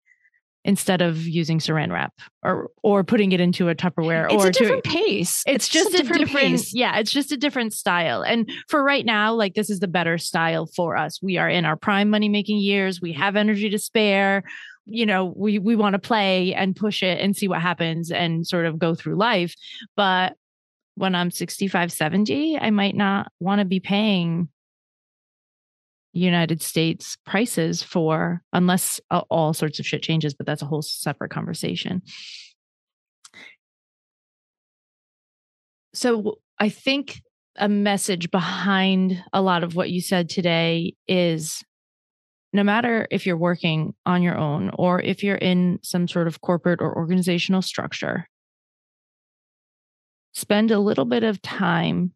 [SPEAKER 2] instead of using saran wrap or or putting it into a Tupperware
[SPEAKER 3] It's
[SPEAKER 2] or
[SPEAKER 3] a
[SPEAKER 2] to
[SPEAKER 3] different pace.
[SPEAKER 2] it's, just, a different,
[SPEAKER 3] pace.
[SPEAKER 2] yeah it's just a different style. And for right now like this is the better style for us. We are in our prime money making years. We have energy to spare. You know we we want to play and push it and see what happens and sort of go through life. But when i'm 65 70 i might not want to be paying united states prices for unless uh, all sorts of shit changes but that's a whole separate conversation. So I think a message behind a lot of what you said today is no matter if you're working on your own or if you're in some sort of corporate or organizational structure, spend a little bit of time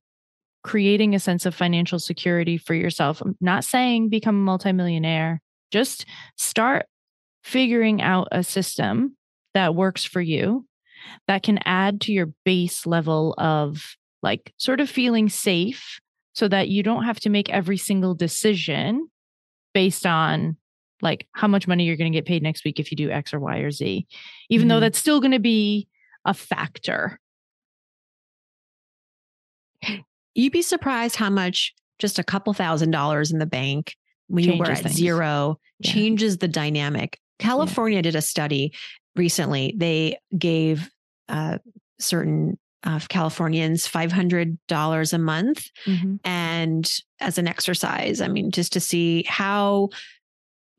[SPEAKER 2] creating a sense of financial security for yourself. I'm not saying become a multimillionaire, just start figuring out a system that works for you that can add to your base level of like sort of feeling safe so that you don't have to make every single decision based on like how much money you're going to get paid next week if you do X or Y or Z, even though
[SPEAKER 3] Mhm.
[SPEAKER 2] that's still going to be a factor.
[SPEAKER 3] You'd be surprised how much just a couple thousand dollars in the bank when you were at
[SPEAKER 2] things.
[SPEAKER 3] zero
[SPEAKER 2] Yeah.
[SPEAKER 3] changes the dynamic. California did a study recently. They gave uh, certain uh, Californians five hundred dollars a month, and as an exercise, I mean, just to see how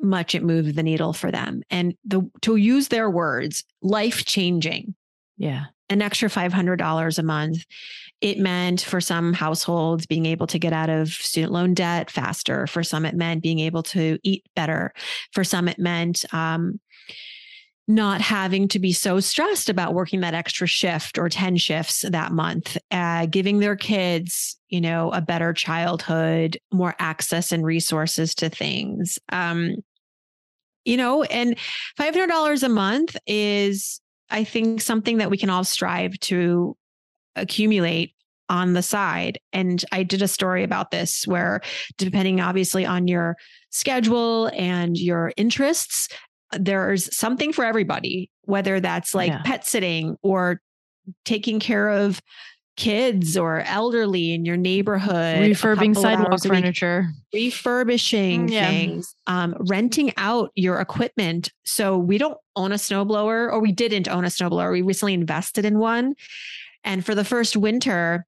[SPEAKER 3] much it moved the needle for them, and the to use their words, life changing
[SPEAKER 2] Yeah.
[SPEAKER 3] An extra $500 a month. It meant for some households being able to get out of student loan debt faster. For some, it meant being able to eat better. For some, it meant um, not having to be so stressed about working that extra shift or 10 shifts that month, uh, giving their kids, you know, a better childhood, more access and resources to things. Um, you know, and $500 a month is I think something that we can all strive to accumulate on the side. And I did a story about this where, depending obviously on your schedule and your interests, there's something for everybody, whether that's like
[SPEAKER 2] Yeah.
[SPEAKER 3] pet sitting or taking care of kids or elderly in your neighborhood,
[SPEAKER 2] Refurbing sidewalk
[SPEAKER 3] hours a week
[SPEAKER 2] furniture.
[SPEAKER 3] refurbishing
[SPEAKER 2] Mm, yeah.
[SPEAKER 3] things, um, renting out your equipment. So we don't own a snowblower, or we didn't own a snowblower. We recently invested in one, and for the first winter,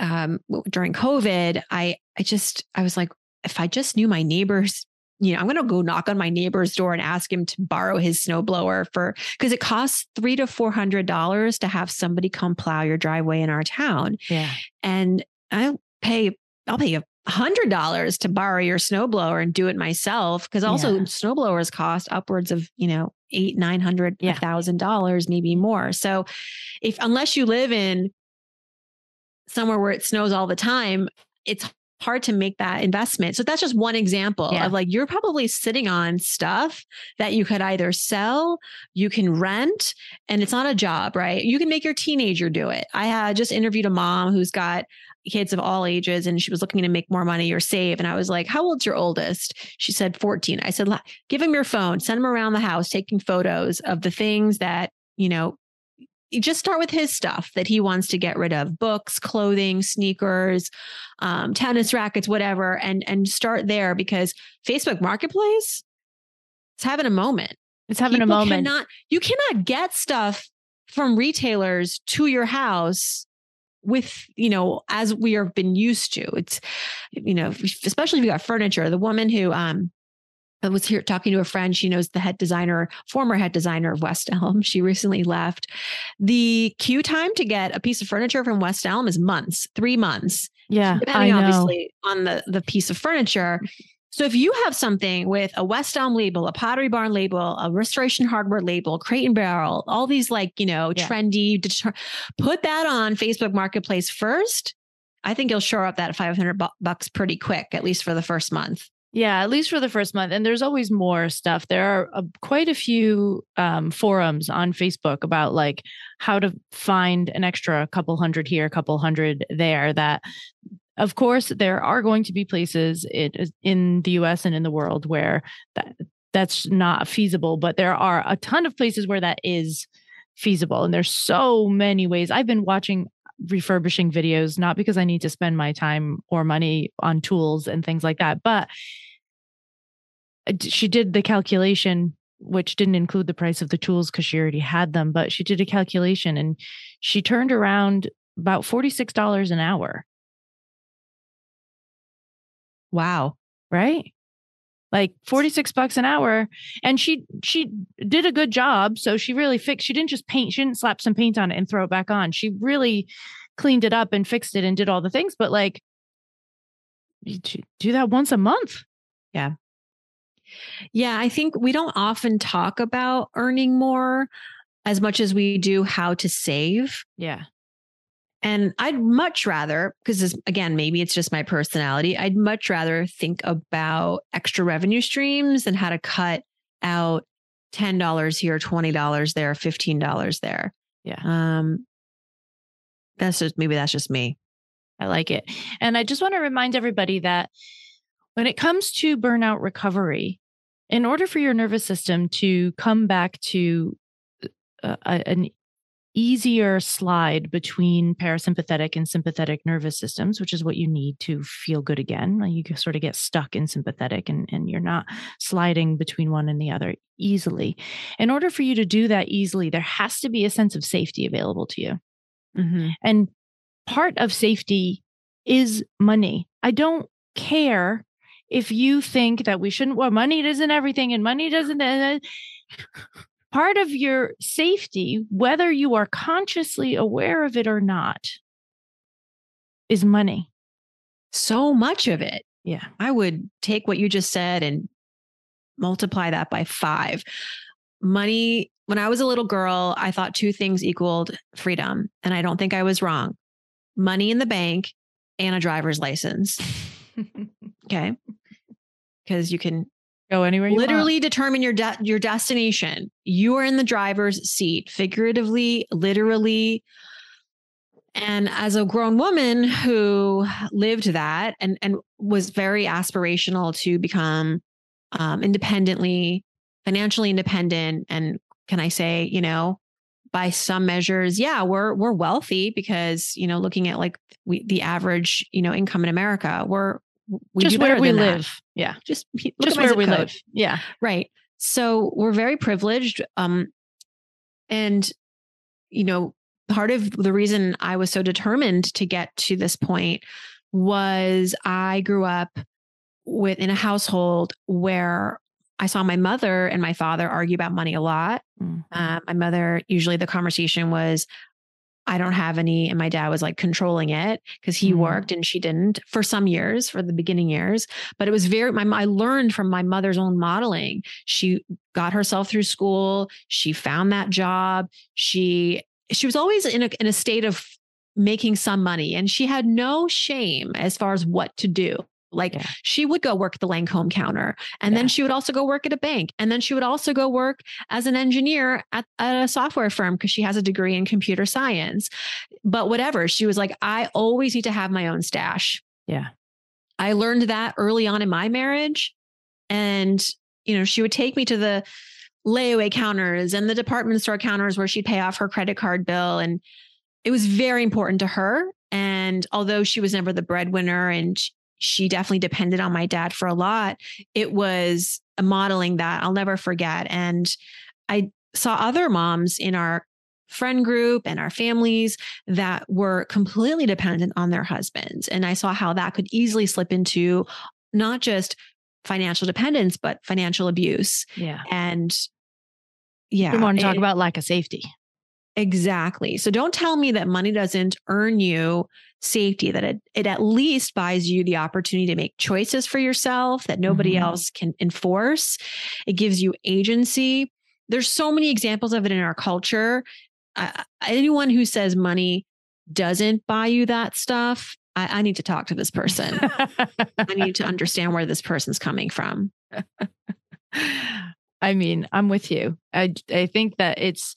[SPEAKER 3] um, during COVID, I I just I was like, if I just knew my neighbors. You know, I'm going to go knock on my neighbor's door and ask him to borrow his snowblower for because it costs three to four hundred dollars to have somebody come plow your driveway in our town
[SPEAKER 2] Yeah.
[SPEAKER 3] and I'll pay I'll pay a hundred dollars to borrow your snowblower and do it myself. Because also
[SPEAKER 2] Yeah.
[SPEAKER 3] snowblowers cost upwards of, you know, eight, nine hundred,
[SPEAKER 2] Yeah.
[SPEAKER 3] thousand dollars, maybe more. So if unless you live in somewhere where it snows all the time, it's hard to make that investment. So that's just one example
[SPEAKER 2] Yeah.
[SPEAKER 3] of like you're probably sitting on stuff that you could either sell, you can rent, and it's not a job, right? You can make your teenager do it. I had just interviewed a mom who's got kids of all ages and she was looking to make more money or save. And I was like, How old's your oldest? She said 14. I said, Give him your phone, send him around the house taking photos of the things that, you know, just start with his stuff that he wants to get rid of books clothing sneakers um, tennis rackets whatever and and start there because facebook marketplace it's having a moment.
[SPEAKER 2] It's having People a moment.
[SPEAKER 3] cannot, you cannot get stuff from retailers to your house with you know as we have been used to. It's you know especially if you got furniture. The woman who um I was here talking to a friend. She knows the head designer, former head designer of West Elm. She recently left. The queue time to get a piece of furniture from West Elm is months, three months.
[SPEAKER 2] Yeah,
[SPEAKER 3] depending obviously on the the piece of furniture. So if you have something with a West Elm label, a Pottery Barn label, a Restoration Hardware label, Crate and Barrel, all these like, you know, yeah. trendy, deter- put that on Facebook Marketplace first. I think you'll shore up that 500 bucks pretty quick, at least for the first month.
[SPEAKER 2] Yeah, at least for the first month. And there's always more stuff. There are uh, quite a few um, forums on Facebook about like how to find an extra couple hundred here, a couple hundred there that of course, there are going to be places in the US and in the world where that, that's not feasible, but there are a ton of places where that is feasible. And there's so many ways. I've been watching refurbishing videos, not because I need to spend my time or money on tools and things like that, but she did the calculation which didn't include the price of the tools because she already had them but she did a calculation and she turned around about $46 an hour
[SPEAKER 3] Wow.
[SPEAKER 2] Right? Like 46 bucks an hour. And she she did a good job. So she really fixed she didn't just paint she didn't slap some paint on it and throw it back on. She really cleaned it up and fixed it and did all the things. But like do that once a month.
[SPEAKER 3] Yeah. Yeah i think we don't often talk about earning more as much as we do how to save.
[SPEAKER 2] Yeah
[SPEAKER 3] and I'd much rather, because again, maybe it's just my personality, I'd much rather think about extra revenue streams and how to cut out $10 here, $20 there, $15 there.
[SPEAKER 2] Yeah.
[SPEAKER 3] Um, that's just maybe that's just me.
[SPEAKER 2] I like it. And I just want to remind everybody that when it comes to burnout recovery, in order for your nervous system to come back to uh, an easier slide between parasympathetic and sympathetic nervous systems, which is what you need to feel good again. You sort of get stuck in sympathetic and, and you're not sliding between one and the other easily. In order for you to do that easily, there has to be a sense of safety available to you. Mm-hmm. And part of safety is money. I don't care if you think that we shouldn't, well, money isn't everything and money doesn't. Part of your safety, whether you are consciously aware of it or not, is money.
[SPEAKER 3] So much of it.
[SPEAKER 2] Yeah.
[SPEAKER 3] I would take what you just said and multiply that by five. Money, when I was a little girl, I thought two things equaled freedom. And I don't think I was wrong money in the bank and a driver's license. okay. Because you can
[SPEAKER 2] Go anywhere
[SPEAKER 3] literally
[SPEAKER 2] want.
[SPEAKER 3] determine your de- your destination. You are in the driver's seat, figuratively, literally. And as a grown woman who lived that and and was very aspirational to become um, independently, financially independent, and can I say, you know, by some measures, yeah, we're we're wealthy because you know, looking at like we the average you know income in America, we're
[SPEAKER 2] we just where we live. That.
[SPEAKER 3] Yeah. Just
[SPEAKER 2] just where we code. live. Yeah.
[SPEAKER 3] Right. So we're very privileged. Um, and you know, part of the reason I was so determined to get to this point was I grew up with in a household where I saw my mother and my father argue about money a lot. Mm-hmm. Uh, my mother, usually the conversation was, I don't have any. And my dad was like controlling it because he mm. worked and she didn't for some years, for the beginning years. But it was very, my, I learned from my mother's own modeling. She got herself through school. She found that job. She, she was always in a, in a state of making some money and she had no shame as far as what to do. Like
[SPEAKER 2] Yeah.
[SPEAKER 3] she would go work at the Lancome counter and
[SPEAKER 2] Yeah.
[SPEAKER 3] then she would also go work at a bank. And then she would also go work as an engineer at, at a software firm because she has a degree in computer science. But whatever, she was like, I always need to have my own stash.
[SPEAKER 2] Yeah.
[SPEAKER 3] I learned that early on in my marriage. And, you know, she would take me to the layaway counters and the department store counters where she'd pay off her credit card bill. And it was very important to her. And although she was never the breadwinner and she definitely depended on my dad for a lot, it was a modeling that I'll never forget. And I saw other moms in our friend group and our families that were completely dependent on their husbands. And I saw how that could easily slip into not just financial dependence, but financial abuse.
[SPEAKER 2] Yeah.
[SPEAKER 3] And yeah,
[SPEAKER 2] We want to talk
[SPEAKER 3] it-
[SPEAKER 2] about lack of safety.
[SPEAKER 3] Exactly. So don't tell me that money doesn't earn you safety, that it, it at least buys you the opportunity to make choices for yourself that nobody
[SPEAKER 2] Mhm.
[SPEAKER 3] else can enforce. It gives you agency. There's so many examples of it in our culture. Uh, anyone who says money doesn't buy you that stuff, I, I need to talk to this person. I need to understand where this person's coming from.
[SPEAKER 2] I mean, I'm with you. I I think that it's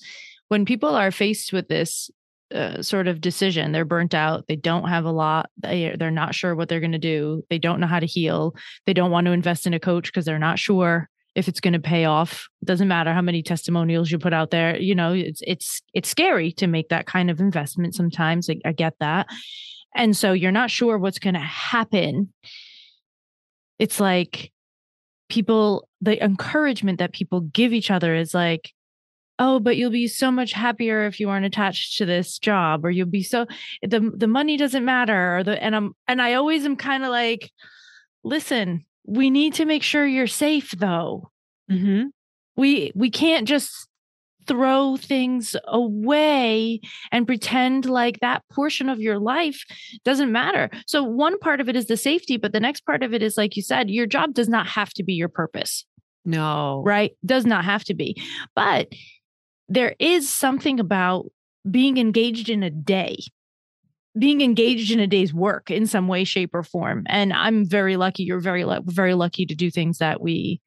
[SPEAKER 2] when people are faced with this uh, sort of decision, they're burnt out. They don't have a lot. They they're not sure what they're going to do. They don't know how to heal. They don't want to invest in a coach because they're not sure if it's going to pay off. It doesn't matter how many testimonials you put out there. You know, it's it's it's scary to make that kind of investment sometimes. I, I get that. And so you're not sure what's going to happen. It's like people the encouragement that people give each other is like oh but you'll be so much happier if you aren't attached to this job or you'll be so the the money doesn't matter or the and I'm and I always am kind of like listen we need to make sure you're safe though
[SPEAKER 3] Mm-hmm.
[SPEAKER 2] we we can't just throw things away and pretend like that portion of your life doesn't matter. So one part of it is the safety, but the next part of it is like you said, your job does not have to be your purpose,
[SPEAKER 3] No.
[SPEAKER 2] right? Does not have to be. But there is something about being engaged in a day being engaged in a day's work in some way shape or form. And i'm very lucky you're very very lucky to do things that we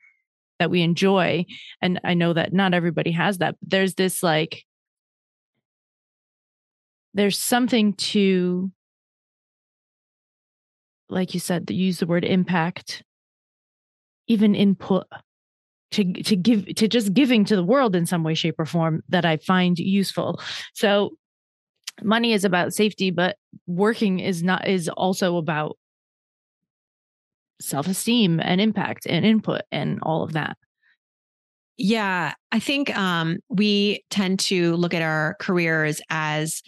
[SPEAKER 2] that we enjoy. And i know that not everybody has that but there's this like there's something to like you said use the word impact even input to to give to just giving to the world in some way shape or form that i find useful. So money is about safety but working is not is also about self-esteem and impact and input and all of that.
[SPEAKER 3] Yeah, I think um, we tend to look at our careers as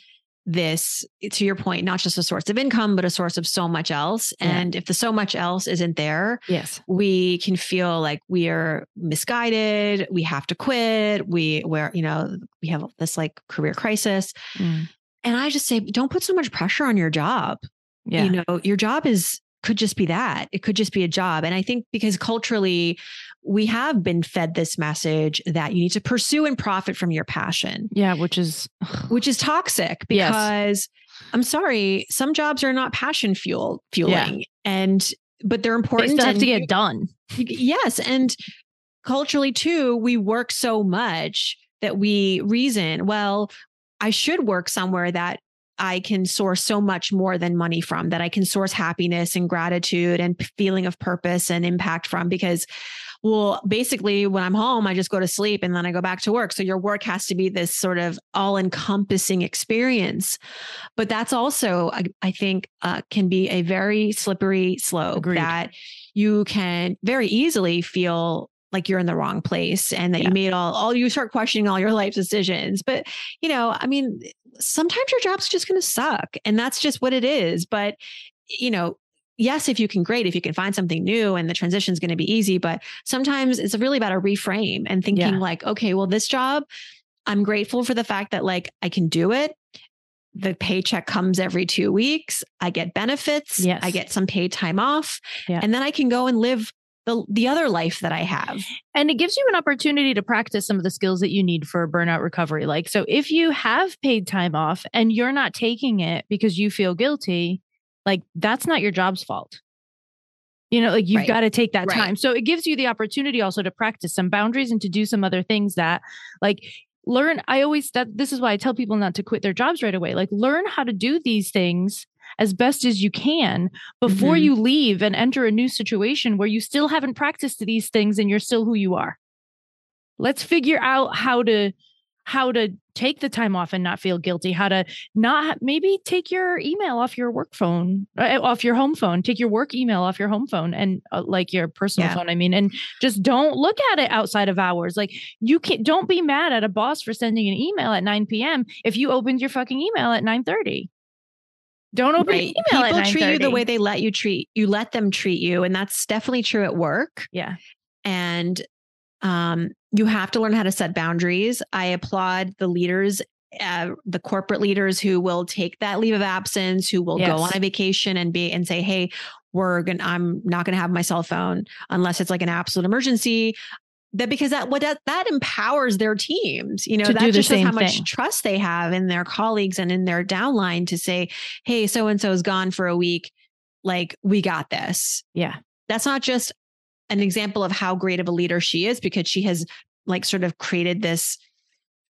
[SPEAKER 3] this, to your point, not just a source of income, but a source of so much else.
[SPEAKER 2] Yeah.
[SPEAKER 3] And if the so much else isn't there,
[SPEAKER 2] yes
[SPEAKER 3] we can feel like we are misguided. We have to quit. We, where you know, we have this like career crisis.
[SPEAKER 2] Mm.
[SPEAKER 3] And I just say, don't put so much pressure on your job
[SPEAKER 2] yeah
[SPEAKER 3] you know your job is could just be that it could just be a job and i think because culturally we have been fed this message that you need to pursue and profit from your passion.
[SPEAKER 2] Yeah which is
[SPEAKER 3] which is toxic
[SPEAKER 2] Yes.
[SPEAKER 3] because i'm sorry some jobs are not passion fuel fueling and but they're
[SPEAKER 2] they
[SPEAKER 3] important
[SPEAKER 2] still have to get done.
[SPEAKER 3] Yes and culturally too we work so much that we reason well i should work somewhere that i can source so much more than money from that i can source happiness and gratitude and feeling of purpose and impact from because well basically when i'm home i just go to sleep and then i go back to work so your work has to be this sort of all encompassing experience but that's also i, I think uh, can be a very slippery slope
[SPEAKER 2] Agreed.
[SPEAKER 3] that you can very easily feel like you're in the wrong place and that
[SPEAKER 2] Yeah.
[SPEAKER 3] you made all all you start questioning all your life decisions but you know i mean sometimes your job's just going to suck and that's just what it is but you know yes if you can great if you can find something new and the transition is going to be easy but sometimes it's really about a reframe and thinking
[SPEAKER 2] Yeah.
[SPEAKER 3] like okay well this job i'm grateful for the fact that like i can do it the paycheck comes every two weeks i get benefits
[SPEAKER 2] Yes.
[SPEAKER 3] i get some paid time off
[SPEAKER 2] Yeah.
[SPEAKER 3] and then i can go and live the, the other life that i have
[SPEAKER 2] and it gives you an opportunity to practice some of the skills that you need for burnout recovery like so if you have paid time off and you're not taking it because you feel guilty like that's not your job's fault You know, like you've
[SPEAKER 3] Right.
[SPEAKER 2] got to take that
[SPEAKER 3] Right.
[SPEAKER 2] time. So it gives you the opportunity also to practice some boundaries and to do some other things that like learn. I always that this is why I tell people not to quit their jobs right away. Like learn how to do these things as best as you can before
[SPEAKER 3] Mhm.
[SPEAKER 2] you leave and enter a new situation where you still haven't practiced these things and you're still who you are. Let's figure out how to how to take the time off and not feel guilty how to not maybe take your email off your work phone uh, off your home phone take your work email off your home phone and uh, like your personal
[SPEAKER 3] Yeah.
[SPEAKER 2] phone i mean and just don't look at it outside of hours like you can't, don't be mad at a boss for sending an email at 9 p.m if you opened your fucking email at 9 30 don't open
[SPEAKER 3] Right.
[SPEAKER 2] your email
[SPEAKER 3] People
[SPEAKER 2] at
[SPEAKER 3] treat you the way they let you treat you let them treat you. And that's definitely true at work.
[SPEAKER 2] yeah
[SPEAKER 3] and um, you have to learn how to set boundaries. I applaud the leaders, uh, the corporate leaders who will take that leave of absence, who will
[SPEAKER 2] Yes.
[SPEAKER 3] go on a vacation and be and say, "Hey, we're gonna, I'm not going to have my cell phone unless it's like an absolute emergency." That because that what that that empowers their teams, you know,
[SPEAKER 2] To
[SPEAKER 3] that just shows how much
[SPEAKER 2] thing.
[SPEAKER 3] trust they have in their colleagues and in their downline to say, "Hey, so and so is gone for a week, like we got this."
[SPEAKER 2] yeah
[SPEAKER 3] that's not just an example of how great of a leader she is because she has like sort of created this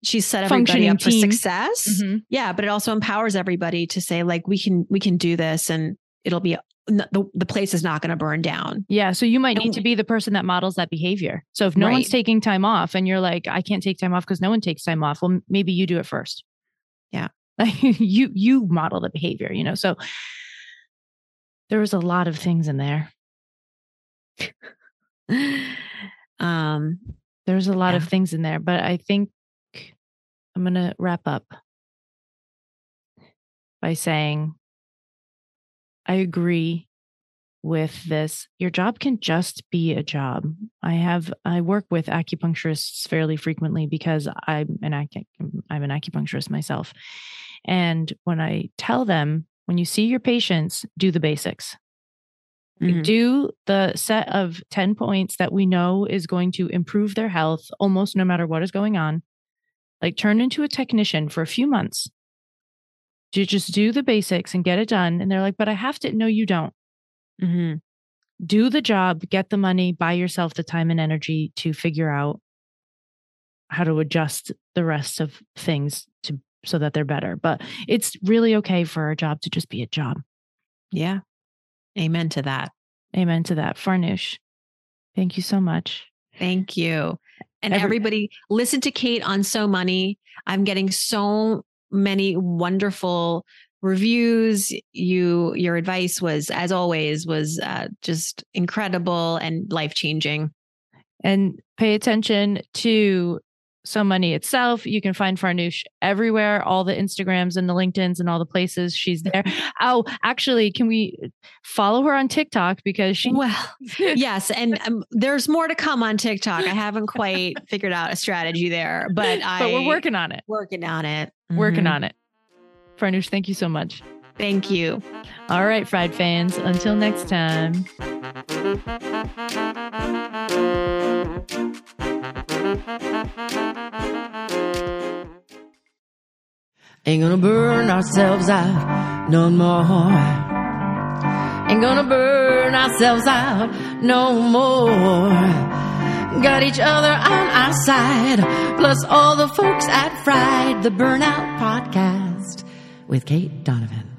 [SPEAKER 3] she's set everybody up for
[SPEAKER 2] team.
[SPEAKER 3] success
[SPEAKER 2] Mhm.
[SPEAKER 3] yeah but it also empowers everybody to say like we can we can do this and it'll be the, the place is not going to burn down
[SPEAKER 2] Yeah. So you might need to be the person that models that behavior. So if no one's taking time off and you're like, I can't take time off because no one takes time off, well, maybe you do it first.
[SPEAKER 3] Yeah.
[SPEAKER 2] Like you you model the behavior, you know. So there was a lot of things in there.
[SPEAKER 3] um
[SPEAKER 2] There's a lot of things in there, but I think I'm gonna wrap up by saying I agree with this. Your job can just be a job. I have I work with acupuncturists fairly frequently because I'm an acu- I'm an acupuncturist myself. And when I tell them, when you see your patients, do the basics.
[SPEAKER 3] Mhm.
[SPEAKER 2] Do the set of 10 points that we know is going to improve their health almost no matter what is going on. Like turn into a technician for a few months. To just do the basics and get it done. And they're like, but I have to. No, you don't.
[SPEAKER 3] Mhm.
[SPEAKER 2] Do the job, get the money, buy yourself the time and energy to figure out how to adjust the rest of things to so that they're better. But it's really okay for a job to just be a job.
[SPEAKER 3] yeah amen to that
[SPEAKER 2] Amen to that. Farnoosh, thank you so much.
[SPEAKER 3] Thank you. And
[SPEAKER 2] Every-
[SPEAKER 3] everybody listen to Kate on So Money. I'm getting so many wonderful reviews. You your advice was as always was uh, just incredible and life-changing.
[SPEAKER 2] and pay attention to so money itself. You can find Farnoosh everywhere, all the Instagrams and the LinkedIn's and all the places she's there. oh, actually, can we follow her on TikTok because she
[SPEAKER 3] Well, yes, and um, there's more to come on TikTok. I haven't quite figured out a strategy there, but I
[SPEAKER 2] but we're working on it.
[SPEAKER 3] working on it.
[SPEAKER 2] Working
[SPEAKER 3] Mhm.
[SPEAKER 2] on it. Farnoosh, thank you so much.
[SPEAKER 3] Thank you.
[SPEAKER 2] All right, fried fans. Until next time.
[SPEAKER 1] Ain't gonna burn ourselves out no more. Ain't gonna burn ourselves out no more. Got each other on our side, plus all the folks at Fried, the Burnout Podcast with Kate Donovan.